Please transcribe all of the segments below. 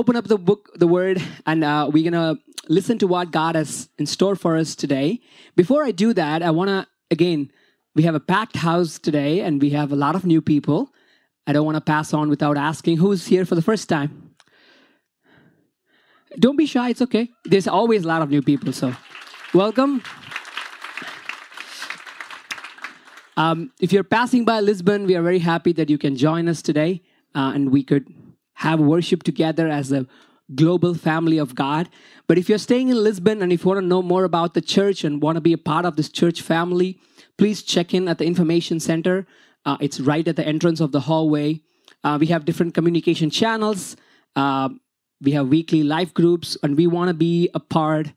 open up the book, the word, and uh, we're going to listen to what God has in store for us today. Before I do that, I want to, again, we have a packed house today and we have a lot of new people. I don't want to pass on without asking who's here for the first time. Don't be shy, it's okay. There's always a lot of new people, so welcome. Um, if you're passing by Lisbon, we are very happy that you can join us today uh, and we could have worship together as a global family of God. But if you're staying in Lisbon and if you want to know more about the church and want to be a part of this church family, please check in at the information center. Uh, it's right at the entrance of the hallway. Uh, we have different communication channels. Uh, we have weekly life groups, and we want to be a part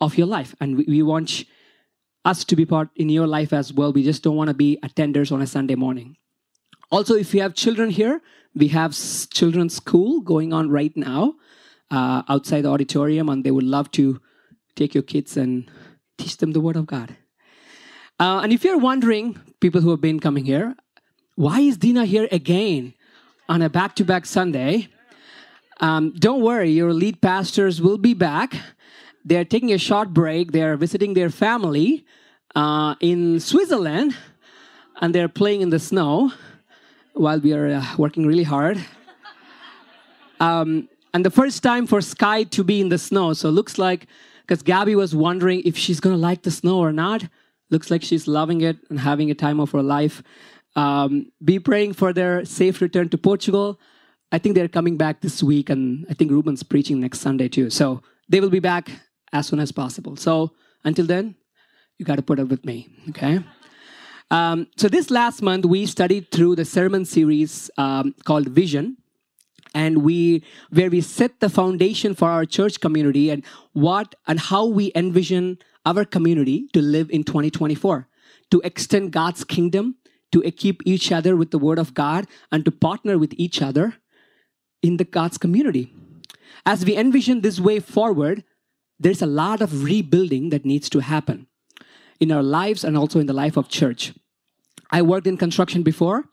of your life. And we, we want us to be part in your life as well. We just don't want to be attenders on a Sunday morning. Also, if you have children here, we have children's school going on right now uh, outside the auditorium, and they would love to take your kids and teach them the Word of God. Uh, and if you're wondering, people who have been coming here, why is Dhina here again on a back to back Sunday? Um, don't worry, your lead pastors will be back. They're taking a short break, they're visiting their family uh, in Switzerland, and they're playing in the snow while we are uh, working really hard. Um, and the first time for Sky to be in the snow. So looks like, because Gabby was wondering if she's going to like the snow or not. Looks like she's loving it and having a time of her life. Um, be praying for their safe return to Portugal. I think they're coming back this week, and I think Ruben's preaching next Sunday too. So they will be back as soon as possible. So until then, you got to put up with me, okay? Um, so this last month, we studied through the sermon series um, called Vision. And we where we set the foundation for our church community and what and how we envision our community to live in 2024 to extend god's kingdom to equip each other with the word of god and to partner with each other in the god's community. As we envision this way forward there's a lot of rebuilding that needs to happen in our lives and also in the life of church i worked in construction before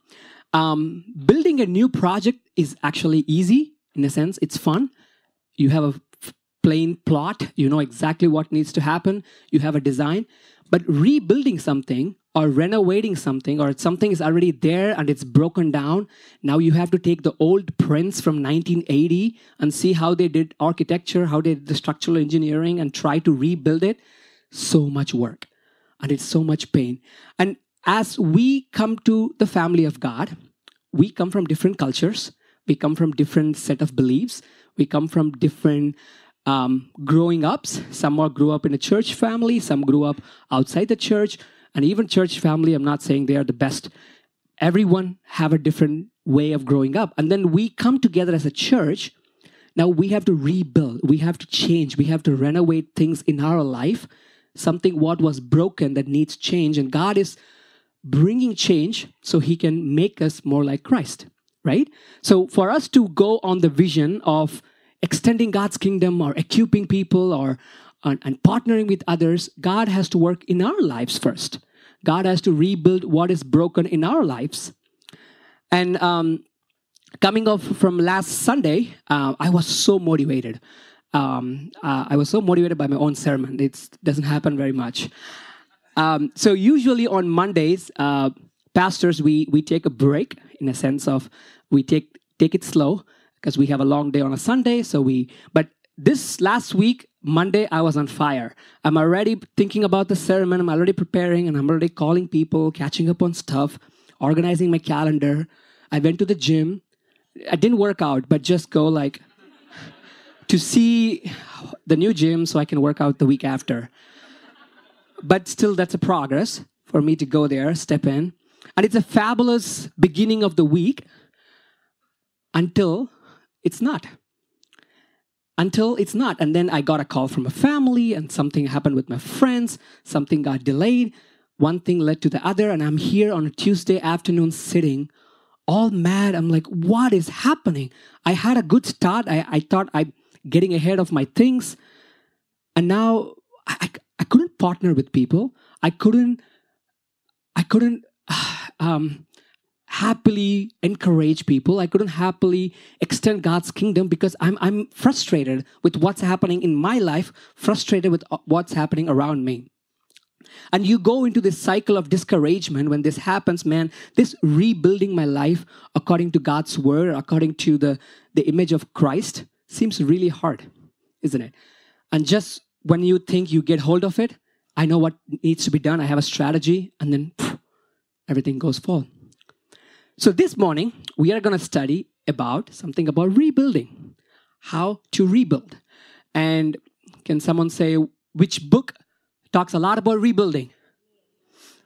um, building a new project is actually easy in a sense. It's fun. You have a plain plot, you know exactly what needs to happen, you have a design. But rebuilding something or renovating something or something is already there and it's broken down, now you have to take the old prints from 1980 and see how they did architecture, how they did the structural engineering and try to rebuild it. So much work and it's so much pain. And as we come to the family of God, we come from different cultures, we come from different set of beliefs, we come from different um, growing ups. Some more grew up in a church family, some grew up outside the church, and even church family. I'm not saying they are the best. Everyone have a different way of growing up, and then we come together as a church. Now we have to rebuild, we have to change, we have to renovate things in our life. Something what was broken that needs change, and God is bringing change so he can make us more like Christ, right? So for us to go on the vision of extending God's kingdom or equipping people or and, and partnering with others, God has to work in our lives first. God has to rebuild what is broken in our lives. And um, coming off from last Sunday, uh, I was so motivated. Um, uh, I was so motivated by my own sermon. It doesn't happen very much. Um, so usually on Mondays, uh, pastors we we take a break in a sense of we take take it slow because we have a long day on a Sunday. So we but this last week Monday I was on fire. I'm already thinking about the sermon. I'm already preparing, and I'm already calling people, catching up on stuff, organizing my calendar. I went to the gym. I didn't work out, but just go like to see the new gym so I can work out the week after but still, that's a progress for me to go there, step in. And it's a fabulous beginning of the week until it's not. Until it's not. And then I got a call from a family, and something happened with my friends, something got delayed. One thing led to the other, and I'm here on a Tuesday afternoon sitting all mad. I'm like, what is happening? I had a good start. I, I thought I'm getting ahead of my things. And now I, I couldn't partner with people. I couldn't I couldn't um, happily encourage people. I couldn't happily extend God's kingdom because I'm, I'm frustrated with what's happening in my life, frustrated with uh, what's happening around me. And you go into this cycle of discouragement when this happens, man. This rebuilding my life according to God's word, according to the, the image of Christ, seems really hard, isn't it? And just when you think you get hold of it, I know what needs to be done. I have a strategy, and then phew, everything goes fall. So this morning we are going to study about something about rebuilding, how to rebuild. And can someone say which book talks a lot about rebuilding?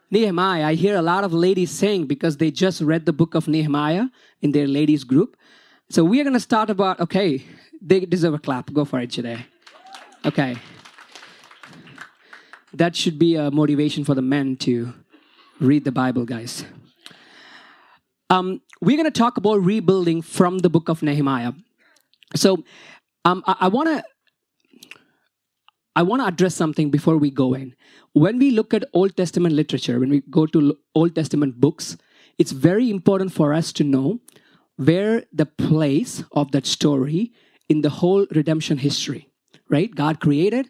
Nehemiah. I hear a lot of ladies saying because they just read the book of Nehemiah in their ladies group. So we are going to start about okay, they deserve a clap. Go for it today. Okay that should be a motivation for the men to read the Bible, guys. Um, we're going to talk about rebuilding from the book of Nehemiah. So, um, I, want to I want to address something before we go in. When we look at Old Testament literature, when we go to Old Testament books, it's very important for us to know where the place of that story in the whole redemption history, right? God created,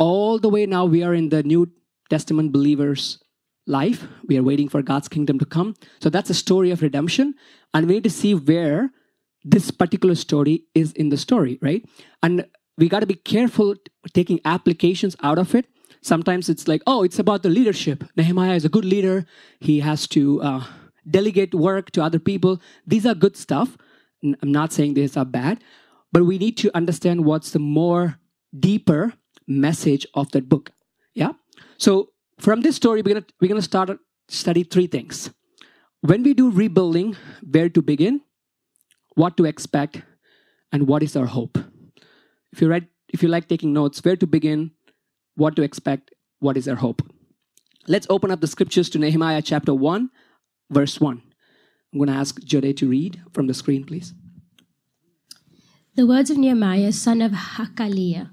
all the way now we are in the New Testament believers' life. We are waiting for God's kingdom to come. So that's a story of redemption. And we need to see where this particular story is in the story, right? And we got to be careful taking applications out of it. Sometimes it's like, oh, it's about the leadership. Nehemiah is a good leader. He has to uh, delegate work to other people. These are good stuff. I'm not saying these are bad, but we need to understand what's the more deeper message of that book. Yeah. So from this story, we're gonna we're gonna start study three things. When we do rebuilding, where to begin, what to expect, and what is our hope. If you read, if you like taking notes, where to begin, what to expect, what is our hope. Let's open up the scriptures to Nehemiah chapter 1, verse 1. I'm going to ask Jode to read from the screen, please. The words of Nehemiah, son of Hachaliah.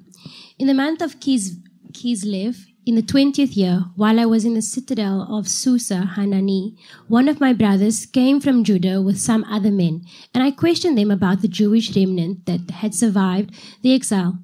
In the month of Kis- Kislev, in the twentieth year, while I was in the citadel of Susa Hanani, one of my brothers came from Judah with some other men, and I questioned them about the Jewish remnant that had survived the exile,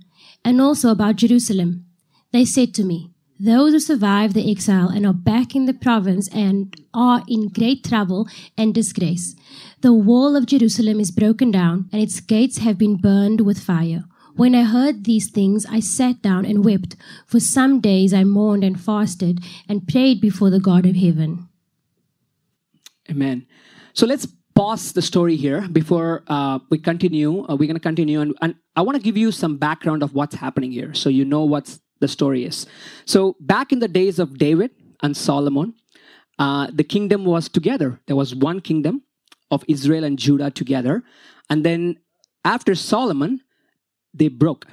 and also about Jerusalem. They said to me, Those who survived the exile and are back in the province and are in great trouble and disgrace. The wall of Jerusalem is broken down, and its gates have been burned with fire. When I heard these things, I sat down and wept. For some days I mourned and fasted and prayed before the God of heaven. Amen. So let's pause the story here before uh, we continue. Uh, we're going to continue, and, and I want to give you some background of what's happening here so you know what the story is. So, back in the days of David and Solomon, uh, the kingdom was together. There was one kingdom of Israel and Judah together. And then after Solomon, they broke.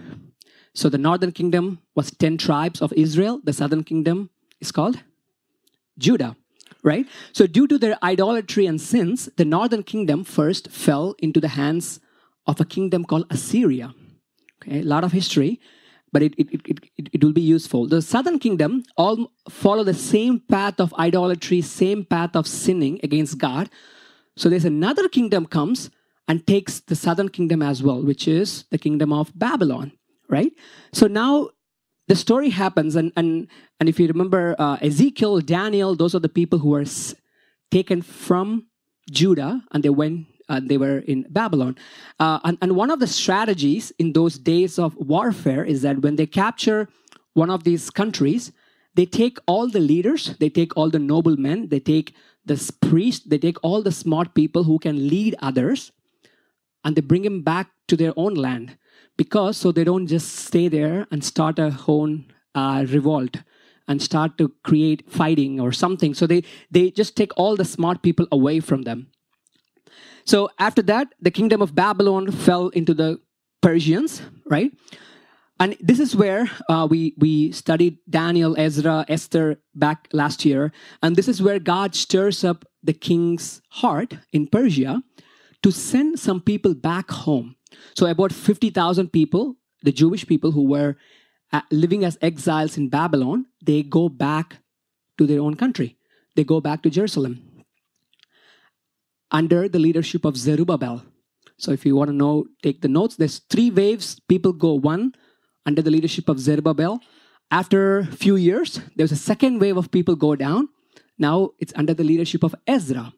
So the northern kingdom was 10 tribes of Israel. The southern kingdom is called Judah, right? So due to their idolatry and sins, the northern kingdom first fell into the hands of a kingdom called Assyria. Okay, a lot of history, but it, it, it, it, it will be useful. The southern kingdom all follow the same path of idolatry, same path of sinning against God. So there's another kingdom comes and takes the southern kingdom as well, which is the kingdom of Babylon, right? So now the story happens, and and and if you remember uh, Ezekiel, Daniel, those are the people who were s- taken from Judah, and they went. Uh, they were in Babylon. Uh, and, and one of the strategies in those days of warfare is that when they capture one of these countries, they take all the leaders, they take all the noble men, they take the priests, they take all the smart people who can lead others, and they bring him back to their own land because so they don't just stay there and start a own uh, revolt and start to create fighting or something. So they they just take all the smart people away from them. So after that the kingdom of babylon fell into the persians right? And this is where uh, we we studied daniel ezra esther back last year. And this is where god stirs up the king's heart in persia to send some people back home. So, about 50,000 people, the Jewish people who were uh, living as exiles in Babylon, they go back to their own country. They go back to Jerusalem. under the leadership of Zerubbabel. So if you want to know, take the notes. There's three waves. People go one under the leadership of Zerubbabel. After a few years, there's a second wave of people go down. Now it's under the leadership of Ezra,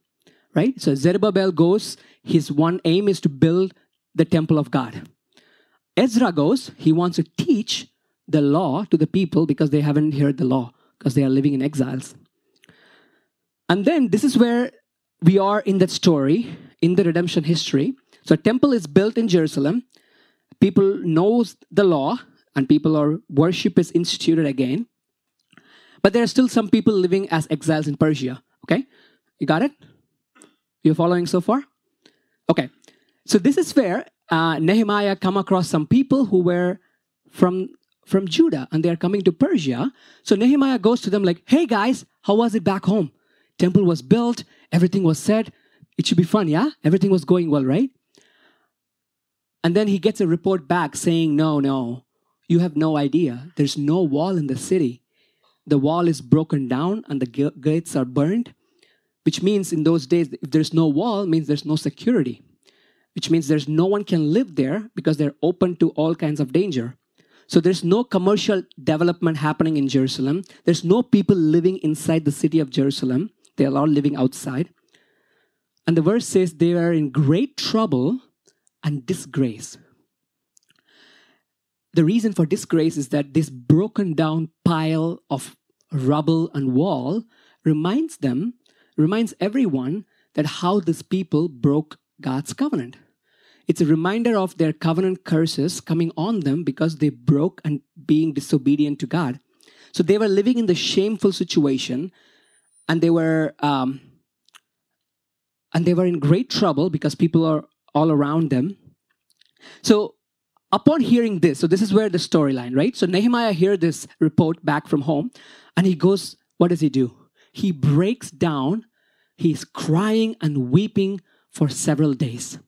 right? So Zerubbabel goes, his one aim is to build the temple of God. Ezra goes, he wants to teach the law to the people because they haven't heard the law, because they are living in exiles. And then this is where we are in that story, in the redemption history. So temple is built in Jerusalem. People knows the law, and people are worship is instituted again. But there are still some people living as exiles in Persia. Okay, you got it? You're following so far? Okay, so this is where uh, Nehemiah come across some people who were from from Judah and they are coming to Persia. So Nehemiah goes to them like, "Hey guys, how was it back home? Temple was built, everything was set. It should be fun, yeah? Everything was going well, right?" And then he gets a report back saying, "No, no. You have no idea. There's no wall in the city. The wall is broken down and the gates are burned." Which means in those days, if there's no wall, means there's no security which means there's no one can live there because they're open to all kinds of danger. So there's no commercial development happening in Jerusalem. There's no people living inside the city of Jerusalem. They are all living outside. And the verse says they are in great trouble and disgrace. The reason for disgrace is that this broken down pile of rubble and wall reminds them, reminds everyone that how this people broke God's covenant. It's a reminder of their covenant curses coming on them because they broke and being disobedient to God. So they were living in the shameful situation, and they were um, and they were in great trouble because people are all around them. So upon hearing this, so this is where the storyline, right? So Nehemiah hears this report back from home, and he goes, what does he do? He breaks down. He's crying and weeping for several days.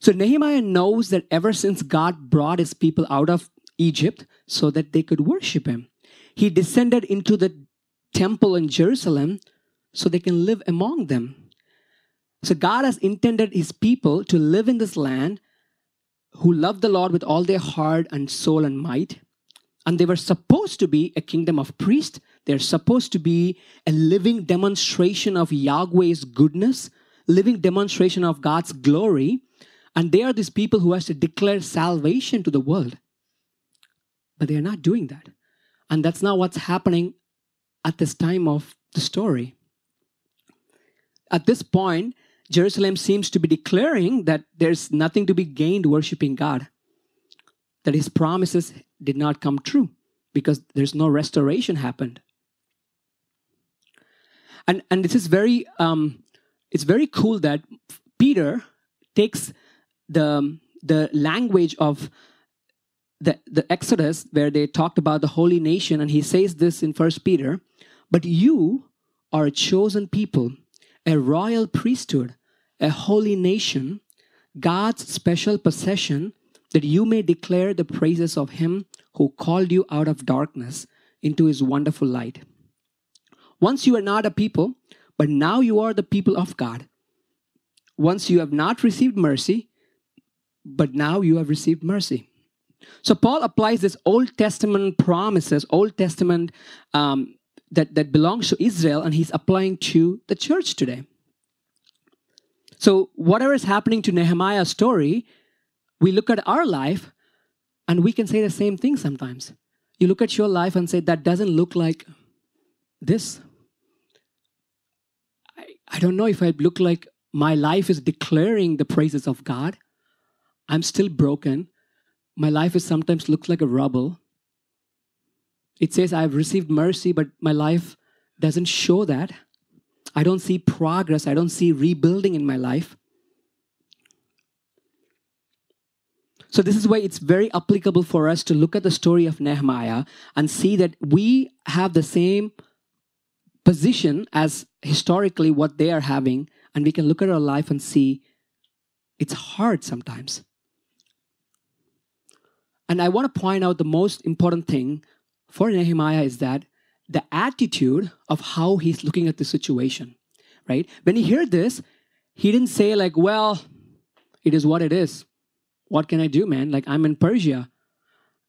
So Nehemiah knows that ever since God brought his people out of Egypt so that they could worship him, he descended into the temple in Jerusalem so they can live among them. So God has intended his people to live in this land who love the Lord with all their heart and soul and might. And they were supposed to be a kingdom of priests they're supposed to be a living demonstration of Yahweh's goodness, living demonstration of God's glory. And they are these people who has to declare salvation to the world. But they are not doing that. And that's not what's happening at this time of the story. At this point, Jerusalem seems to be declaring that there's nothing to be gained worshiping God, that his promises did not come true because there's no restoration happened. And and this is very um, it's very cool that Peter takes the the language of the the Exodus where they talked about the holy nation, and he says this in First Peter, but you are a chosen people, a royal priesthood, a holy nation, God's special possession, that you may declare the praises of him who called you out of darkness into his wonderful light. Once you were not a people, but now you are the people of God. Once you have not received mercy, but now you have received mercy. So Paul applies this Old Testament promises, Old Testament um, that, that belongs to Israel, and he's applying to the church today. So whatever is happening to Nehemiah's story, we look at our life and we can say the same thing sometimes. You look at your life and say, that doesn't look like this. I, I don't know if I look like my life is declaring the praises of God. I'm still broken. My life is sometimes looks like a rubble. It says I've received mercy, but my life doesn't show that. I don't see progress. I don't see rebuilding in my life. So, this is why it's very applicable for us to look at the story of Nehemiah and see that we have the same position as historically what they are having, and we can look at our life and see it's hard sometimes. And I want to point out the most important thing for Nehemiah is that the attitude of how he's looking at the situation. right? When he heard this, he didn't say, like, well, it is what it is. What can I do, man? Like, I'm in Persia.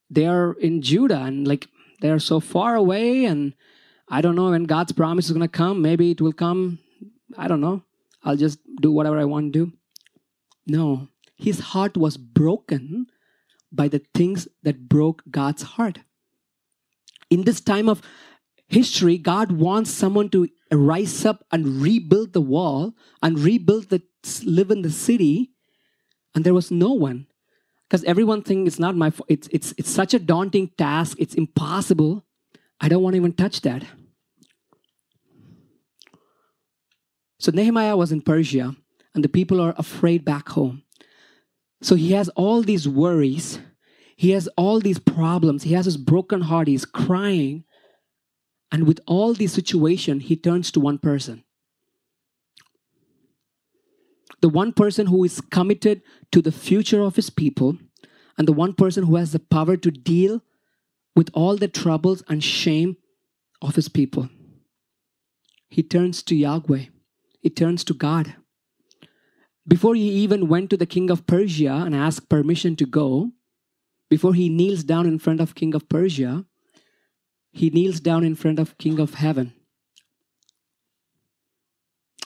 They are in Judah, and like, they are so far away, and I don't know when God's promise is going to come. Maybe it will come. I don't know. I'll just do whatever I want to do. No, his heart was broken by the things that broke God's heart. In this time of history, God wants someone to rise up and rebuild the wall and rebuild the live in the city, and there was no one because everyone thinks it's not my it's it's it's such a daunting task. It's impossible. I don't want to even touch that. So nehemiah was in persia and the people are afraid back home. So he has all these worries. He has all these problems. He has his broken heart. He's crying. And with all this situation he turns to one person. The one person who is committed to the future of his people, and the one person who has the power to deal with all the troubles and shame of his people. He turns to Yahweh, he turns to God. Before he even went to the king of Persia and asked permission to go, before he kneels down in front of king of Persia, he kneels down in front of king of heaven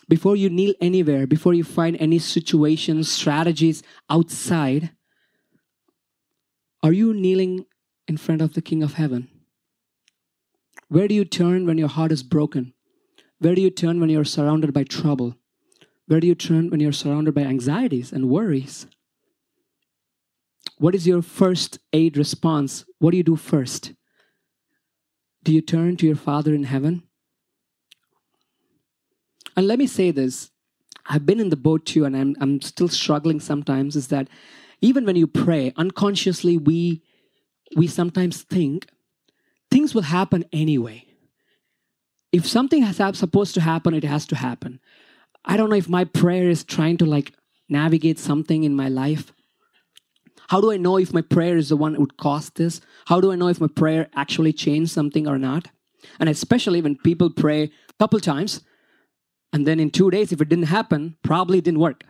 before you kneel anywhere, before you find any situations, strategies outside, are you kneeling in front of the King of Heaven? Where do you turn when your heart is broken? Where do you turn when you're surrounded by trouble? Where do you turn when you're surrounded by anxieties and worries? What is your first aid response? What do you do first? Do you turn to your Father in heaven? And let me say this I've been in the boat too, and I'm, I'm still struggling sometimes. Is that even when you pray, unconsciously, we, we sometimes think things will happen anyway. If something has supposed to happen, it has to happen. I don't know if my prayer is trying to like navigate something in my life. How do I know if my prayer is the one that would cause this? How do I know if my prayer actually changed something or not? And especially when people pray a couple times and then in two days, if it didn't happen, probably didn't work.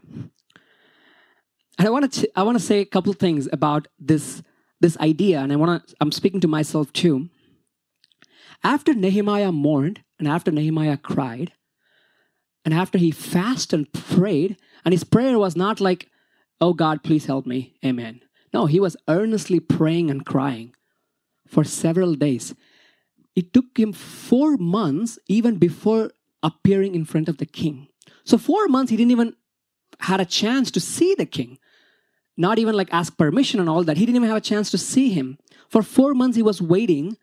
And I want to I want to say a couple things about this this idea, and I want to I'm speaking to myself too. After Nehemiah mourned, and after Nehemiah cried, and after he fasted and prayed, and his prayer was not like, "Oh God, please help me, Amen." No, he was earnestly praying and crying for several days. It took him four months, even before appearing in front of the king. So four months he didn't even had a chance to see the king. Not even like ask permission and all that. He didn't even have a chance to see him. For four months he was waiting.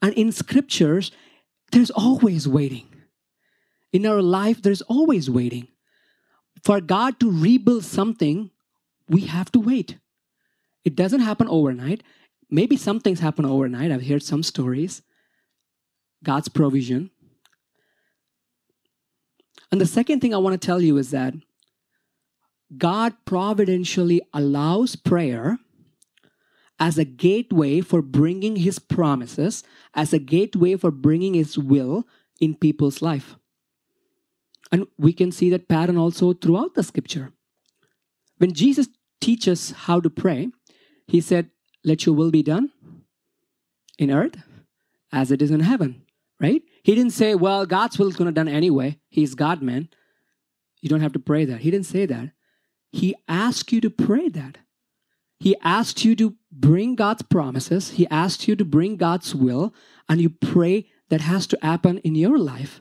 And in scriptures, there's always waiting. In our life, there's always waiting. For God to rebuild something, we have to wait. It doesn't happen overnight. Maybe some things happen overnight. I've heard some stories. God's provision. And the second thing I want to tell you is that God providentially allows prayer as a gateway for bringing his promises, as a gateway for bringing his will in people's life. And we can see that pattern also throughout the scripture. When Jesus teaches how to pray, he said, Let your will be done in earth as it is in heaven, right? He didn't say, well, God's will is going to done anyway. He's God, man. You don't have to pray that. He didn't say that. He asked you to pray that. He asked you to bring God's promises. He asked you to bring God's will, and you pray that has to happen in your life.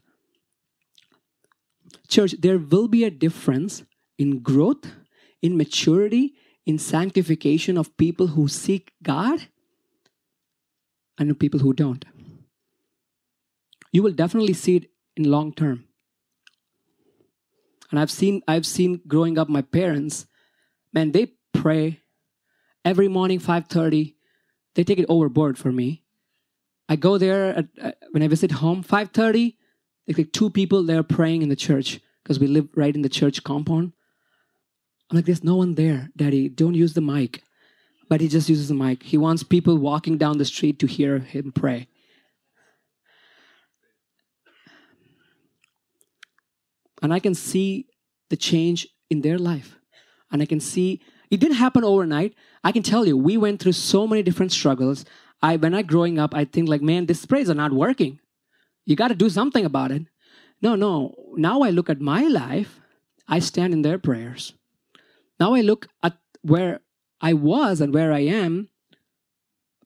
Church, there will be a difference in growth, in maturity, in sanctification of people who seek God and people who don't you will definitely see it in long term and i've seen i've seen growing up my parents man they pray every morning 5.30 they take it overboard for me. I go there at, uh, when i visit home 5.30 there's like two people there praying in the church because we live right in the church compound. I'm like there's no one there daddy. Don't use the mic. But he just uses the mic. He wants people walking down the street to hear him pray and I can see the change in their life. And I can see it didn't happen overnight. I can tell you, we went through so many different struggles. I when I growing up, I think like, man, these sprays are not working. You got to do something about it. No, no. Now I look at my life, I stand in their prayers. Now I look at where I was and where I am,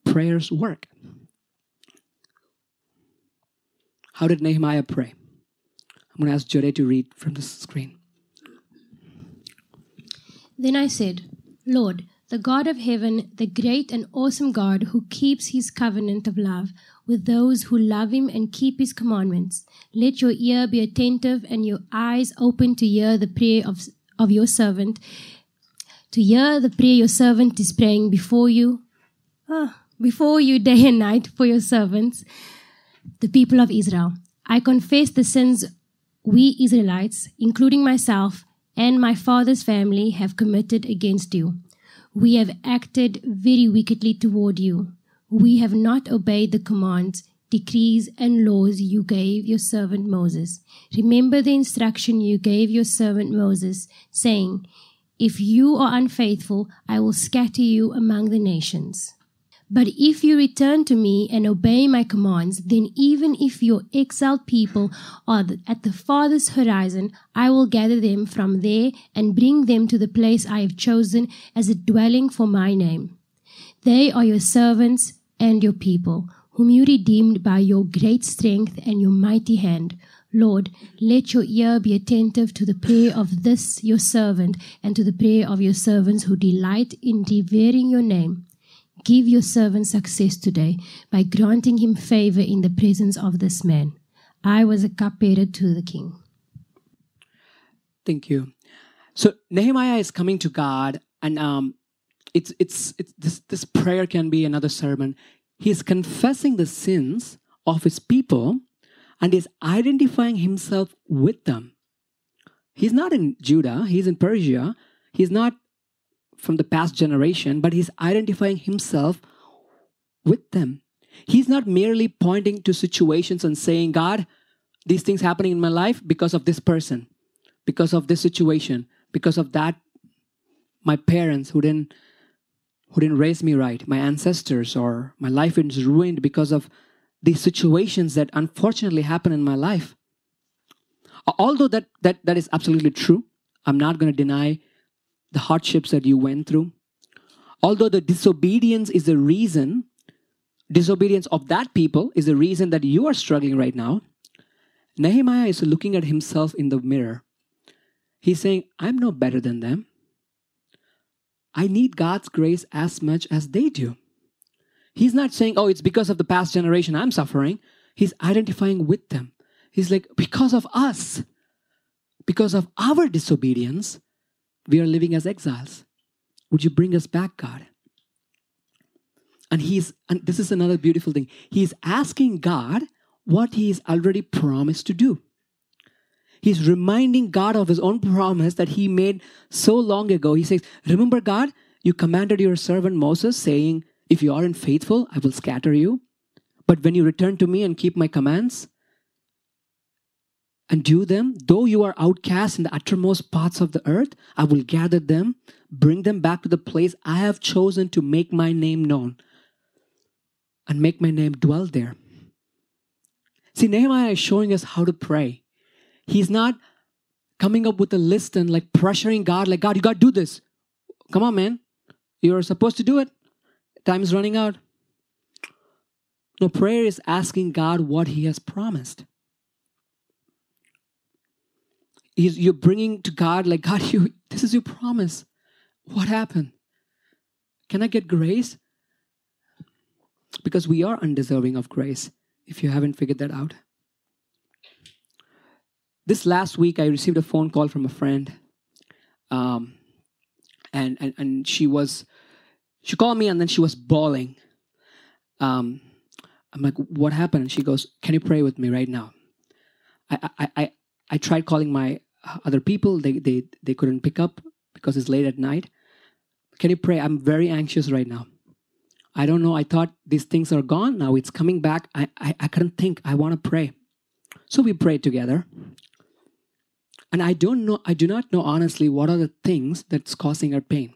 prayers work. How did Nehemiah pray? I'm going to ask Jode to read from the screen. Then I said, Lord, the God of heaven, the great and awesome God who keeps his covenant of love with those who love him and keep his commandments, let your ear be attentive and your eyes open to hear the prayer of, of your servant, to hear the prayer your servant is praying before you, ah, before you day and night for your servants, the people of Israel. I confess the sins we Israelites, including myself and my father's family, have committed against you. We have acted very wickedly toward you. We have not obeyed the commands, decrees, and laws you gave your servant Moses. Remember the instruction you gave your servant Moses, saying, If you are unfaithful, I will scatter you among the nations. But if you return to me and obey my commands, then even if your exiled people are at the farthest horizon, I will gather them from there and bring them to the place I have chosen as a dwelling for my name. They are your servants and your people, whom you redeemed by your great strength and your mighty hand. Lord, let your ear be attentive to the prayer of this your servant and to the prayer of your servants who delight in revering your name. Give your servant success today by granting him favor in the presence of this man. I was a cupbearer to the king. Thank you. So Nehemiah is coming to God, and um, it's, it's it's this this prayer can be another sermon. He is confessing the sins of his people, and is identifying himself with them. He's not in Judah. He's in Persia. He's not from the past generation, but he's identifying himself with them. He's not merely pointing to situations and saying, God, these things happening in my life because of this person, because of this situation, because of that, my parents who didn't who didn't raise me right, my ancestors, or my life is ruined because of these situations that unfortunately happen in my life. Although that that, that is absolutely true, I'm not going to deny the hardships that you went through. Although the disobedience is the reason, disobedience of that people is the reason that you are struggling right now, Nehemiah is looking at himself in the mirror. He's saying, I'm no better than them. I need God's grace as much as they do. He's not saying, oh, it's because of the past generation I'm suffering. He's identifying with them. He's like, because of us, because of our disobedience, we are living as exiles. Would you bring us back, God? And he's, and this is another beautiful thing. He's asking God what he's already promised to do. He's reminding God of his own promise that he made so long ago. He says, Remember, God, you commanded your servant Moses, saying, If you aren't faithful, I will scatter you. But when you return to me and keep my commands, and do them, though you are outcast in the uttermost parts of the earth, I will gather them, bring them back to the place I have chosen to make my name known and make my name dwell there. See, Nehemiah is showing us how to pray. He's not coming up with a list and like pressuring God, like, God, you got to do this. Come on, man. You're supposed to do it. Time is running out. No, prayer is asking God what He has promised you're bringing to God, like, God, you, this is your promise. What happened? Can I get grace? Because we are undeserving of grace, if you haven't figured that out. This last week, I received a phone call from a friend. Um, and, and, and she was, she called me and then she was bawling. Um, I'm like, what happened? And she goes, can you pray with me right now? I, I, I, I tried calling my other people they, they they couldn't pick up because it's late at night. Can you pray? I'm very anxious right now. I don't know. I thought these things are gone. Now it's coming back. I i, I couldn't think. I want to pray. So we prayed together. And I don't know, I do not know honestly what are the things that's causing her pain.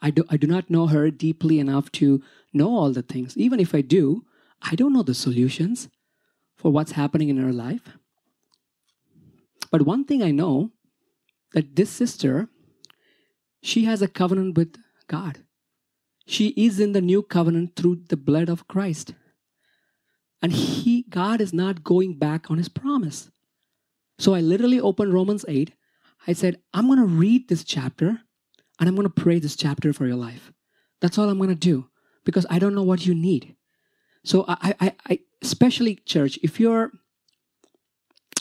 I do, I do not know her deeply enough to know all the things. Even if I do, I don't know the solutions for what's happening in her life. But one thing I know that this sister, she has a covenant with God. She is in the new covenant through the blood of Christ. And he God is not going back on his promise. So I literally opened Romans 8. I said, I'm going to read this chapter and I'm going to pray this chapter for your life. That's all I'm going to do because I don't know what you need. So I, I, I especially church, if you're,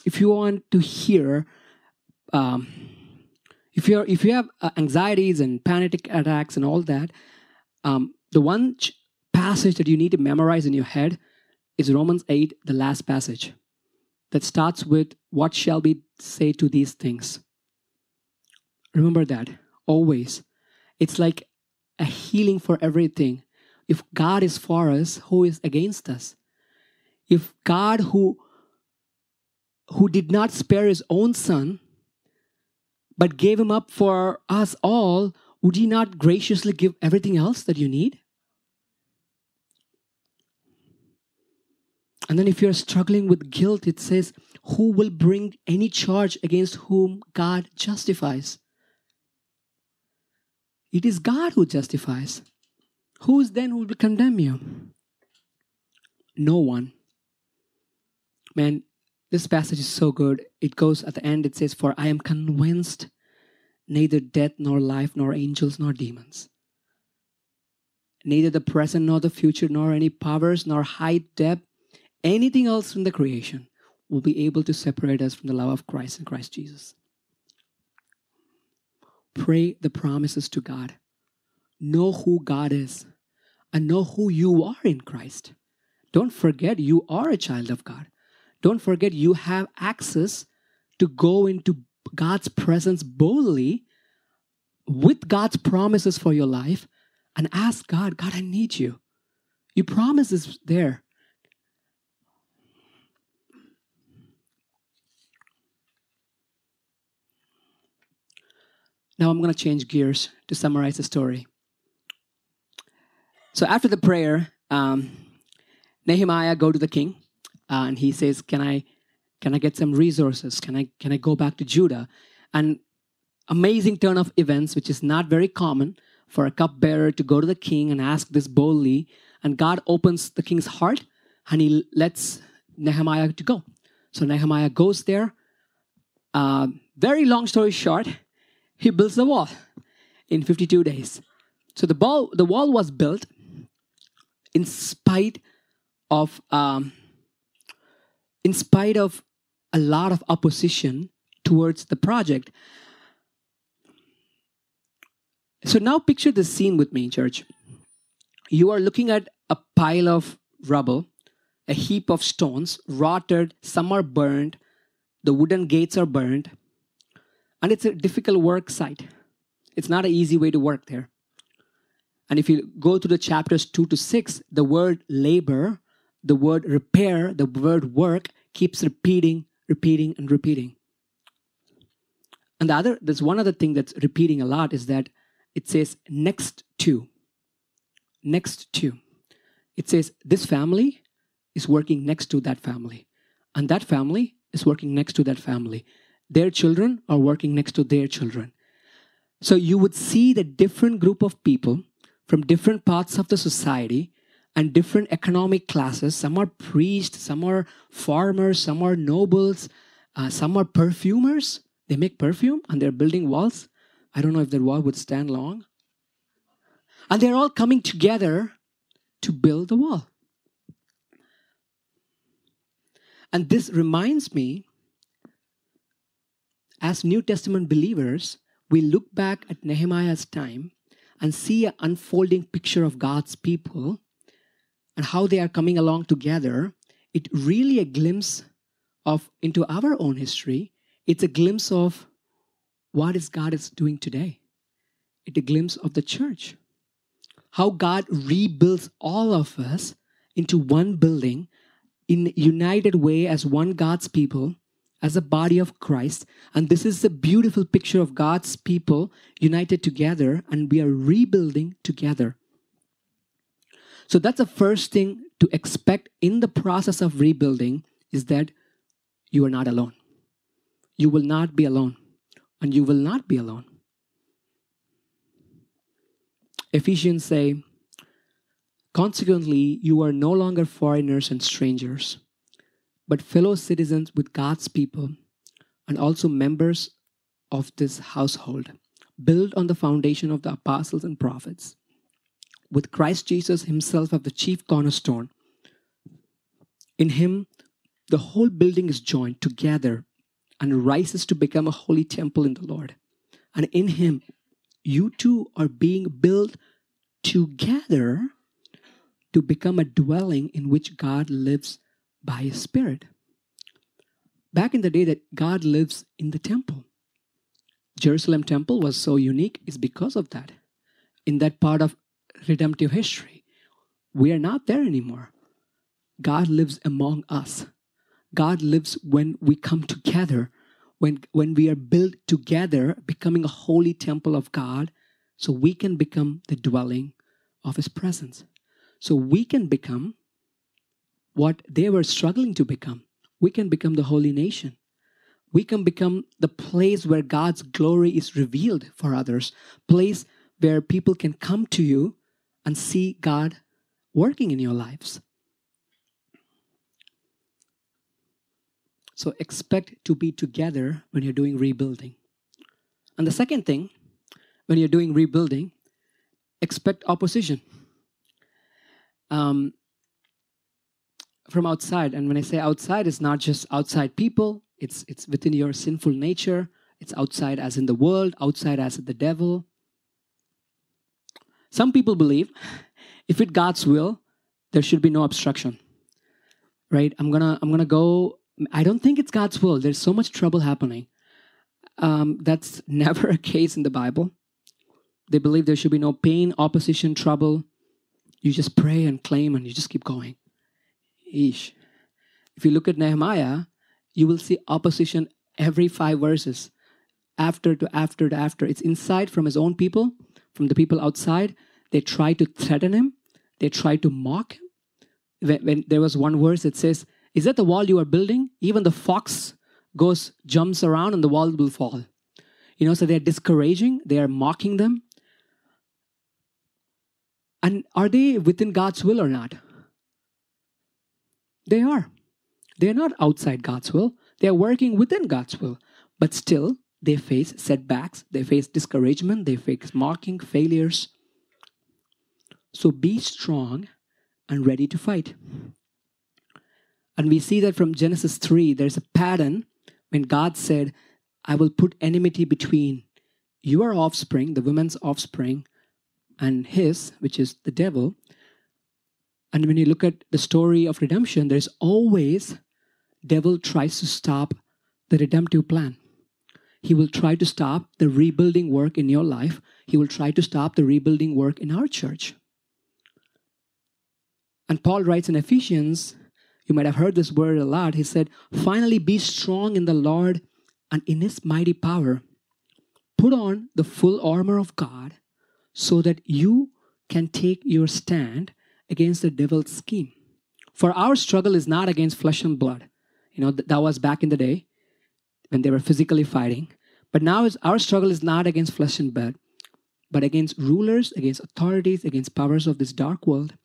if you want to hear, um, if you're, if you have uh, anxieties and panic attacks and all that, um, the one ch- passage that you need to memorize in your head is Romans 8, the last passage that starts with, What shall we say to these things? Remember that always. It's like a healing for everything. If God is for us, who is against us? If God who who did not spare his own son but gave him up for us all, would he not graciously give everything else that you need? And then if you're struggling with guilt, it says, Who will bring any charge against whom God justifies? It is God who justifies. Who is then who will condemn you? No one. Man, this passage is so good. It goes at the end, it says, For I am convinced neither death nor life nor angels nor demons, neither the present nor the future nor any powers nor height, depth, anything else in the creation will be able to separate us from the love of Christ and Christ Jesus. Pray the promises to God. Know who God is and know who you are in Christ. Don't forget you are a child of God. Don't forget you have access to go into God's presence boldly with God's promises for your life and ask God, God, I need you. Your promise is there. Now I'm going to change gears to summarize the story. So after the prayer, um, Nehemiah go to the king, uh, and he says, "Can I, can I get some resources? Can I, can I go back to Judah?" And amazing turn of events, which is not very common for a cupbearer to go to the king and ask this boldly. And God opens the king's heart, and he lets Nehemiah to go. So Nehemiah goes there. Uh, very long story short, he builds the wall in 52 days. So the, ball, the wall was built in spite of um, in spite of a lot of opposition towards the project. So now picture the scene with me, church. You are looking at a pile of rubble, a heap of stones, rotted, some are burned, the wooden gates are burned, and it's a difficult work site. It's not an easy way to work there. And if you go to the chapters 2 to 6, the word labor, the word repair, the word work keeps repeating, repeating, and repeating. And the other, there's one other thing that's repeating a lot is that it says next to. Next to. It says this family is working next to that family. And that family is working next to that family. Their children are working next to their children. So you would see the different group of people from different parts of the society and different economic classes. Some are priests, some are farmers, some are nobles, uh, some are perfumers. They make perfume and they're building walls. I don't know if that wall would stand long. And they're all coming together to build the wall. And this reminds me, as New Testament believers, we look back at Nehemiah's time and see an unfolding picture of God's people and how they are coming along together. It really a glimpse of into our own history. It's a glimpse of what is God is doing today. It's a glimpse of the church. How God rebuilds all of us into one building in united way as one God's people as a body of Christ. And this is a beautiful picture of God's people united together, and we are rebuilding together. So that's the first thing to expect in the process of rebuilding is that you are not alone. You will not be alone, and you will not be alone. Ephesians say, Consequently, you are no longer foreigners and strangers, but fellow citizens with God's people and also members of this household, built on the foundation of the apostles and prophets, with Christ Jesus himself as the chief cornerstone. In him, the whole building is joined together and rises to become a holy temple in the Lord. And in him, you too are being built together to become a dwelling in which God lives by His Spirit. Back in the day that God lives in the temple. Jerusalem temple was so unique is because of that. In that part of redemptive history, we are not there anymore. God lives among us. God lives when we come together, when, when we are built together, becoming a holy temple of God, so we can become the dwelling of His presence. So we can become what they were struggling to become. We can become the holy nation. We can become the place where God's glory is revealed for others, place where people can come to you and see God working in your lives. So expect to be together when you're doing rebuilding. And the second thing, when you're doing rebuilding, expect opposition um, from outside. And when I say outside, it's not just outside people, it's, it's within your sinful nature. It's outside as in the world, outside as in the devil. Some people believe if it's God's will, there should be no obstruction. Right? I'm gonna I'm gonna go. I don't think it's God's will. There's so much trouble happening. Um, that's never a case in the Bible. They believe there should be no pain, opposition, trouble. You just pray and claim and you just keep going. Ish. If you look at Nehemiah, you will see opposition every five verses, after to after to after. It's inside from his own people, from the people outside. They try to threaten him, they try to mock him. When, when there was one verse that says, Is that the wall you are building? Even the fox goes, jumps around, and the wall will fall. You know, so they're discouraging, they are mocking them. And are they within God's will or not? They are. They are not outside God's will. They are working within God's will. But still, they face setbacks, they face discouragement, they face mocking, failures. So be strong and ready to fight. And we see that from Genesis 3, there's a pattern when God said, I will put enmity between your offspring, the woman's offspring, and his, which is the devil. And when you look at the story of redemption, there's always devil tries to stop the redemptive plan. He will try to stop the rebuilding work in your life. He will try to stop the rebuilding work in our church. And Paul writes in Ephesians, you might have heard this word a lot. He said, Finally, be strong in the Lord and in his mighty power. Put on the full armor of God so that you can take your stand against the devil's scheme. For our struggle is not against flesh and blood. You know, that was back in the day when they were physically fighting. But now our struggle is not against flesh and blood, but against rulers, against authorities, against powers of this dark world,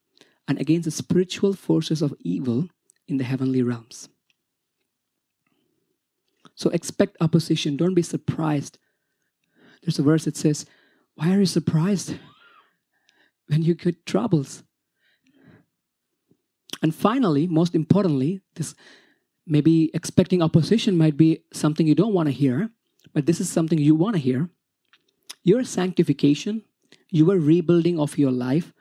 and against the spiritual forces of evil in the heavenly realms. So expect opposition. Don't be surprised. There's a verse that says, why are you surprised when you get troubles? And finally, most importantly, this maybe expecting opposition might be something you don't want to hear, but this is something you want to hear. Your sanctification, your rebuilding of your life,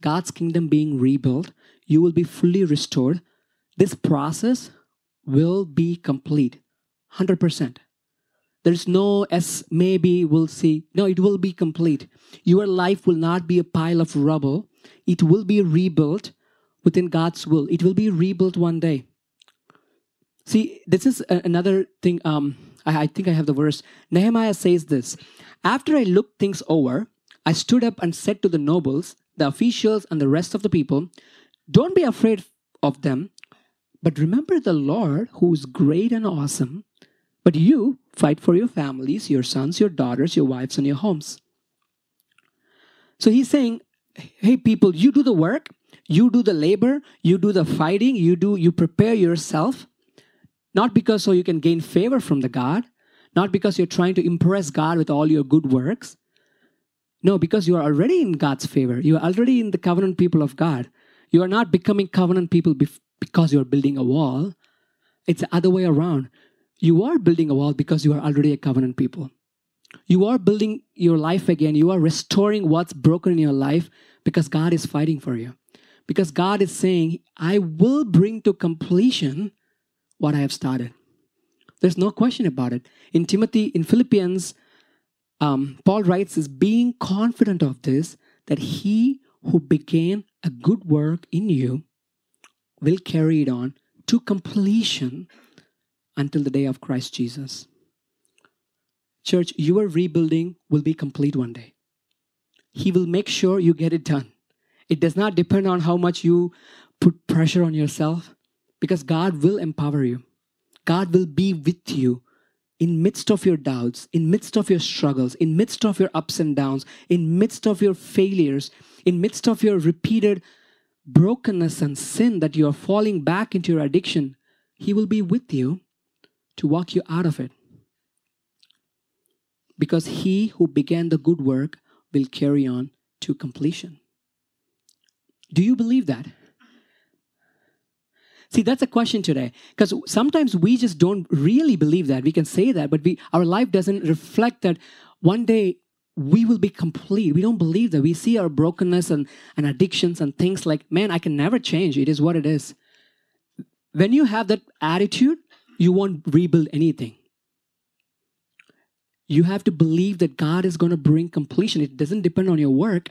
God's kingdom being rebuilt, you will be fully restored. This process will be complete 100%. There's no as maybe we'll see. No, it will be complete. Your life will not be a pile of rubble. It will be rebuilt within God's will. It will be rebuilt one day. See, this is another thing. Um, I, I think I have the verse. Nehemiah says this After I looked things over, I stood up and said to the nobles, the officials, and the rest of the people, Don't be afraid of them, but remember the Lord who is great and awesome. But you fight for your families, your sons, your daughters, your wives, and your homes. So he's saying, Hey, people, you do the work, you do the labor, you do the fighting, you do, you prepare yourself not because so you can gain favor from the God, not because you're trying to impress God with all your good works. No, because you are already in God's favor. You are already in the covenant people of God. You are not becoming covenant people because you are building a wall. It's the other way around. You are building a wall because you are already a covenant people. You are building your life again. You are restoring what's broken in your life because God is fighting for you. Because God is saying, I will bring to completion what I have started. There's no question about it. In Timothy, in Philippians, um, Paul writes, is being confident of this, that he who began a good work in you will carry it on to completion until the day of Christ Jesus. Church, your rebuilding will be complete one day. He will make sure you get it done. It does not depend on how much you put pressure on yourself because God will empower you. God will be with you in midst of your doubts, in midst of your struggles, in midst of your ups and downs, in midst of your failures, in midst of your repeated brokenness and sin that you are falling back into your addiction. He will be with you to walk you out of it. Because he who began the good work will carry on to completion. Do you believe that? See, that's a question today. Because sometimes we just don't really believe that. We can say that, but we our life doesn't reflect that one day we will be complete. We don't believe that. We see our brokenness and, and addictions and things like, man, I can never change. It is what it is. When you have that attitude, you won't rebuild anything. You have to believe that God is going to bring completion. It doesn't depend on your work.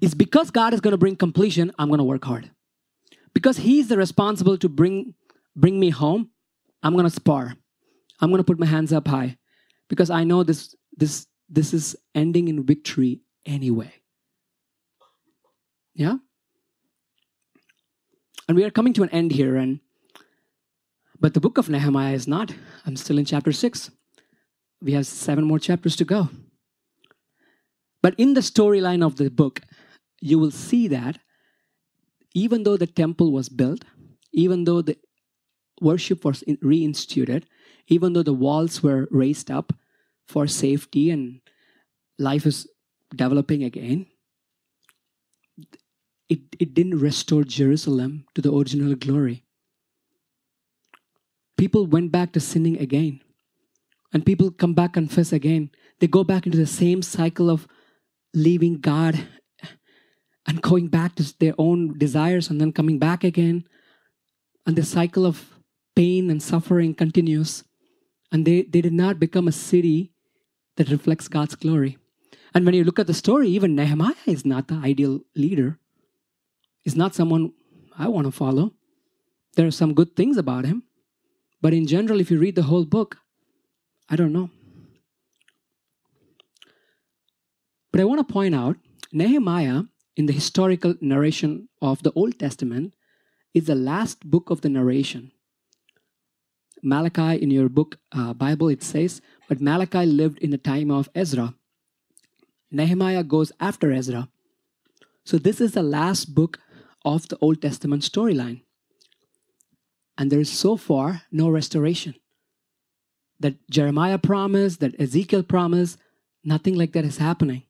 It's because God is going to bring completion, I'm going to work hard because he's the responsible to bring bring me home i'm going to spar. I'm going to put my hands up high. Because i know this this this is ending in victory anyway. Yeah? And we are coming to an end here and but the book of nehemiah is not. I'm still in chapter 6 we have seven more chapters to go. But in the storyline of the book you will see that even though the temple was built, even though the worship was in- reinstituted, even though the walls were raised up for safety and life is developing again, it, it didn't restore Jerusalem to the original glory. People went back to sinning again. And people come back, confess again. They go back into the same cycle of leaving God and going back to their own desires and then coming back again. And the cycle of pain and suffering continues. And they, they did not become a city that reflects God's glory. And when you look at the story, even Nehemiah is not the ideal leader. He's not someone I want to follow. There are some good things about him. But in general, if you read the whole book, I don't know. But I want to point out Nehemiah in the historical narration of the Old Testament is the last book of the narration. Malachi, in your book, uh, Bible, it says, but Malachi lived in the time of Ezra. Nehemiah goes after Ezra. So this is the last book of the Old Testament storyline. And there is so far no restoration. That Jeremiah promised, that Ezekiel promised, nothing like that is happening.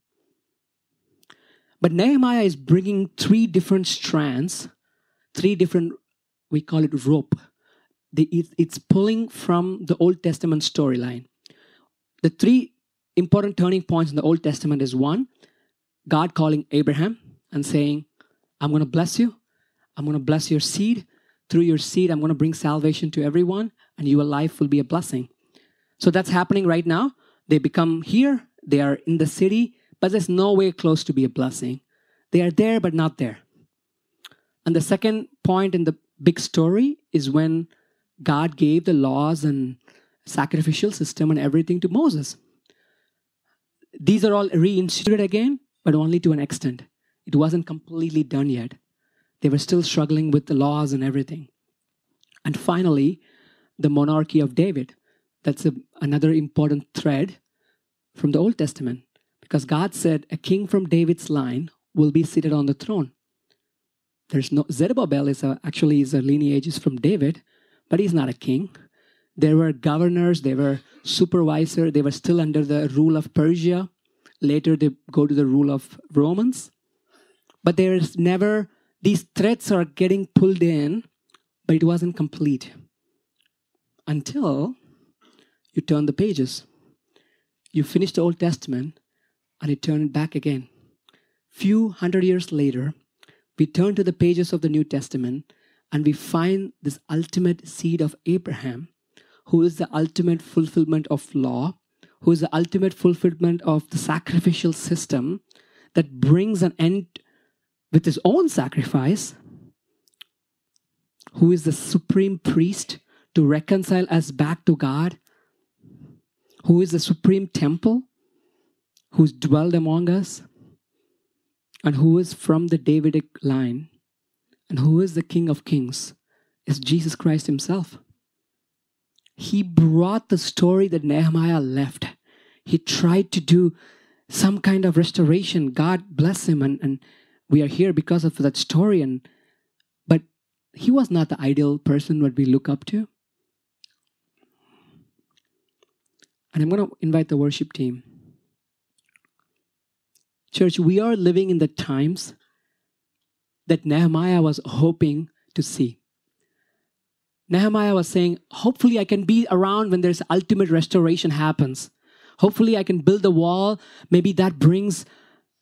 But Nehemiah is bringing three different strands, three different, we call it rope. The, it, it's pulling from the Old Testament storyline. The three important turning points in the Old Testament is one, God calling Abraham and saying, I'm going to bless you. I'm going to bless your seed. Through your seed, I'm going to bring salvation to everyone, and your life will be a blessing. So that's happening right now. They become here, they are in the city, but there's no way close to be a blessing. They are there, but not there. And the second point in the big story is when God gave the laws and sacrificial system and everything to Moses. These are all reinstituted again, but only to an extent. It wasn't completely done yet. They were still struggling with the laws and everything. And finally, the monarchy of David. That's a, another important thread from the Old Testament because God said a king from David's line will be seated on the throne. There's no Zerubbabel is a, actually is a lineage is from David, but he's not a king. There were governors, they were supervisor, they were still under the rule of Persia. Later they go to the rule of Romans. But there is never these threats are getting pulled in, but it wasn't complete until you turn the pages. You finish the Old Testament and you turned it back again. Few hundred years later, we turn to the pages of the New Testament and we find this ultimate seed of Abraham, who is the ultimate fulfillment of law, who is the ultimate fulfillment of the sacrificial system that brings an end with his own sacrifice, who is the supreme priest to reconcile us back to God, who is the supreme temple, who's dwelled among us, and who is from the Davidic line, and who is the King of Kings, is Jesus Christ Himself. He brought the story that Nehemiah left. He tried to do some kind of restoration. God bless him, and, and we are here because of that story. And but he was not the ideal person what we look up to. And I'm going to invite the worship team. Church, we are living in the times that Nehemiah was hoping to see. Nehemiah was saying, hopefully I can be around when there's ultimate restoration happens. Hopefully I can build the wall. Maybe that brings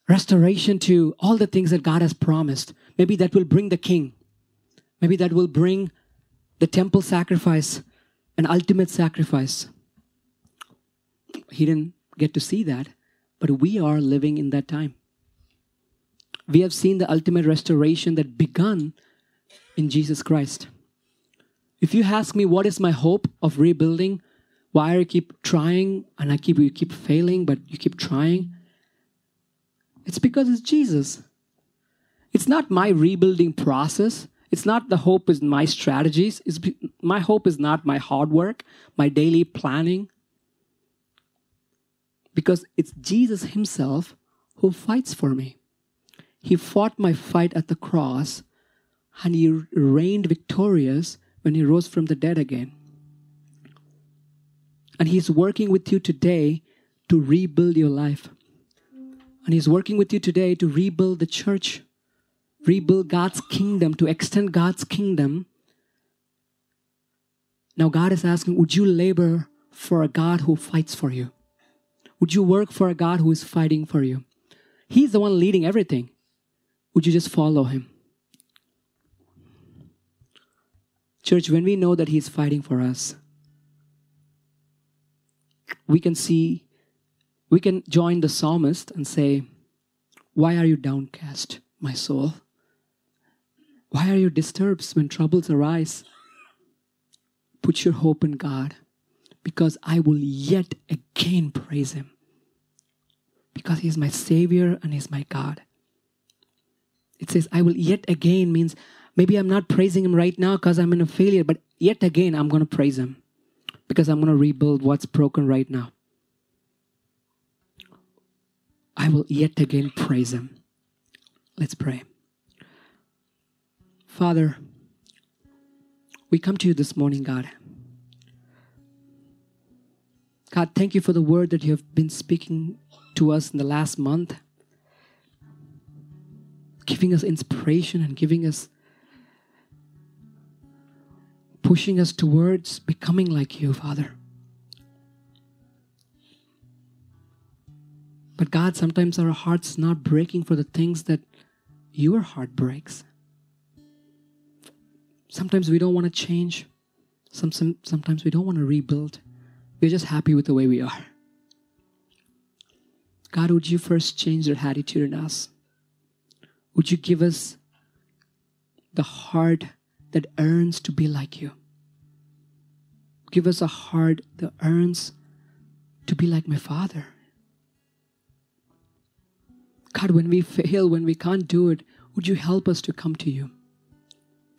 restoration to all the things that God has promised. Maybe that will bring the king. Maybe that will bring the temple sacrifice, an ultimate sacrifice. He didn't get to see that, but we are living in that time. We have seen the ultimate restoration that begun in Jesus Christ. If you ask me what is my hope of rebuilding, why I keep trying and I keep you keep failing, but you keep trying, it's because it's Jesus. It's not my rebuilding process. It's not the hope is my strategies. It's, my hope is not my hard work, my daily planning. Because it's Jesus Himself who fights for me. He fought my fight at the cross and He reigned victorious when He rose from the dead again. And He's working with you today to rebuild your life. And He's working with you today to rebuild the church, rebuild God's kingdom, to extend God's kingdom. Now, God is asking, would you labor for a God who fights for you? Would you work for a God who is fighting for you? He's the one leading everything. Would you just follow Him? Church, when we know that He's fighting for us, we can see we can join the psalmist and say, Why are you downcast, my soul? Why are you disturbed when troubles arise? Put your hope in God, because I will yet again praise Him. Because He is my Savior and He's my God. It says, I will yet again means maybe I'm not praising Him right now because I'm in a failure, but yet again I'm going to praise Him because I'm going to rebuild what's broken right now. I will yet again praise him. Let's pray. Father, we come to you this morning, God. God, thank you for the word that you have been speaking to us in the last month, giving us inspiration and giving us, pushing us towards becoming like you, Father. But God, sometimes our heart's not breaking for the things that your heart breaks. Sometimes we don't want to change. Some, some, sometimes we don't want to rebuild. We're just happy with the way we are. God, would you first change your attitude in us? Would you give us the heart that earns to be like you? give us a heart that earns to be like my Father. God, when we fail, when we can't do it, would you help us to come to you?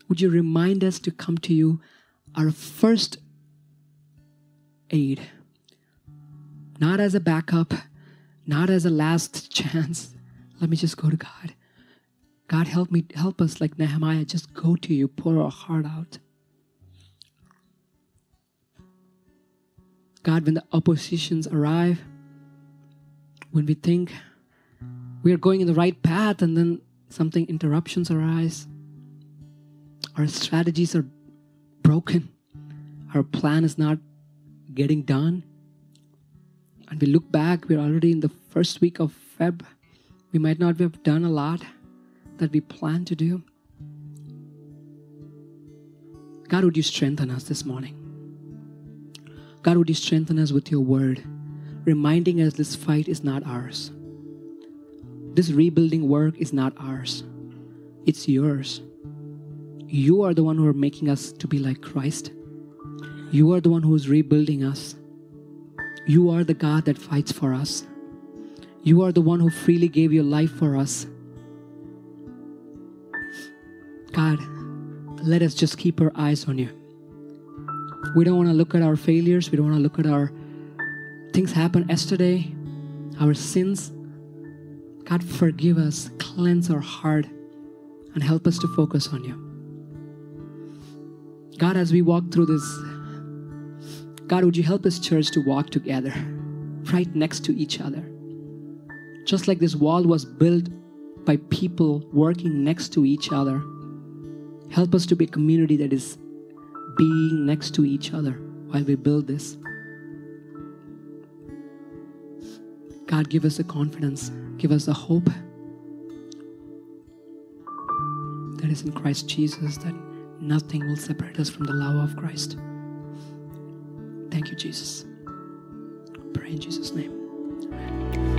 Would you remind us to come to you, our first aid, not as a backup, not as a last chance. Let me just go to God. God, help me, help us like Nehemiah, just go to you, pour our heart out. God, when the oppositions arrive, when we think we are going in the right path and then something interruptions arise, our strategies are broken, our plan is not getting done, and we look back, we're already in the first week of Feb. We might not have done a lot that we plan to do. God, would you strengthen us this morning? God, would you strengthen us with your word, reminding us this fight is not ours. This rebuilding work is not ours, it's yours. You are the one who are making us to be like Christ. You are the one who is rebuilding us. You are the God that fights for us. You are the one who freely gave your life for us. God, let us just keep our eyes on you. We don't want to look at our failures. We don't want to look at our things happened yesterday, our sins. God, forgive us, cleanse our heart, and help us to focus on you. God, as we walk through this, God, would you help this church to walk together, right next to each other? Just like this wall was built by people working next to each other, help us to be a community that is being next to each other while we build this. God, give us the confidence, give us the hope that is in Christ Jesus, that nothing will separate us from the love of Christ. Thank you, Jesus. Pray in Jesus' name. Amen.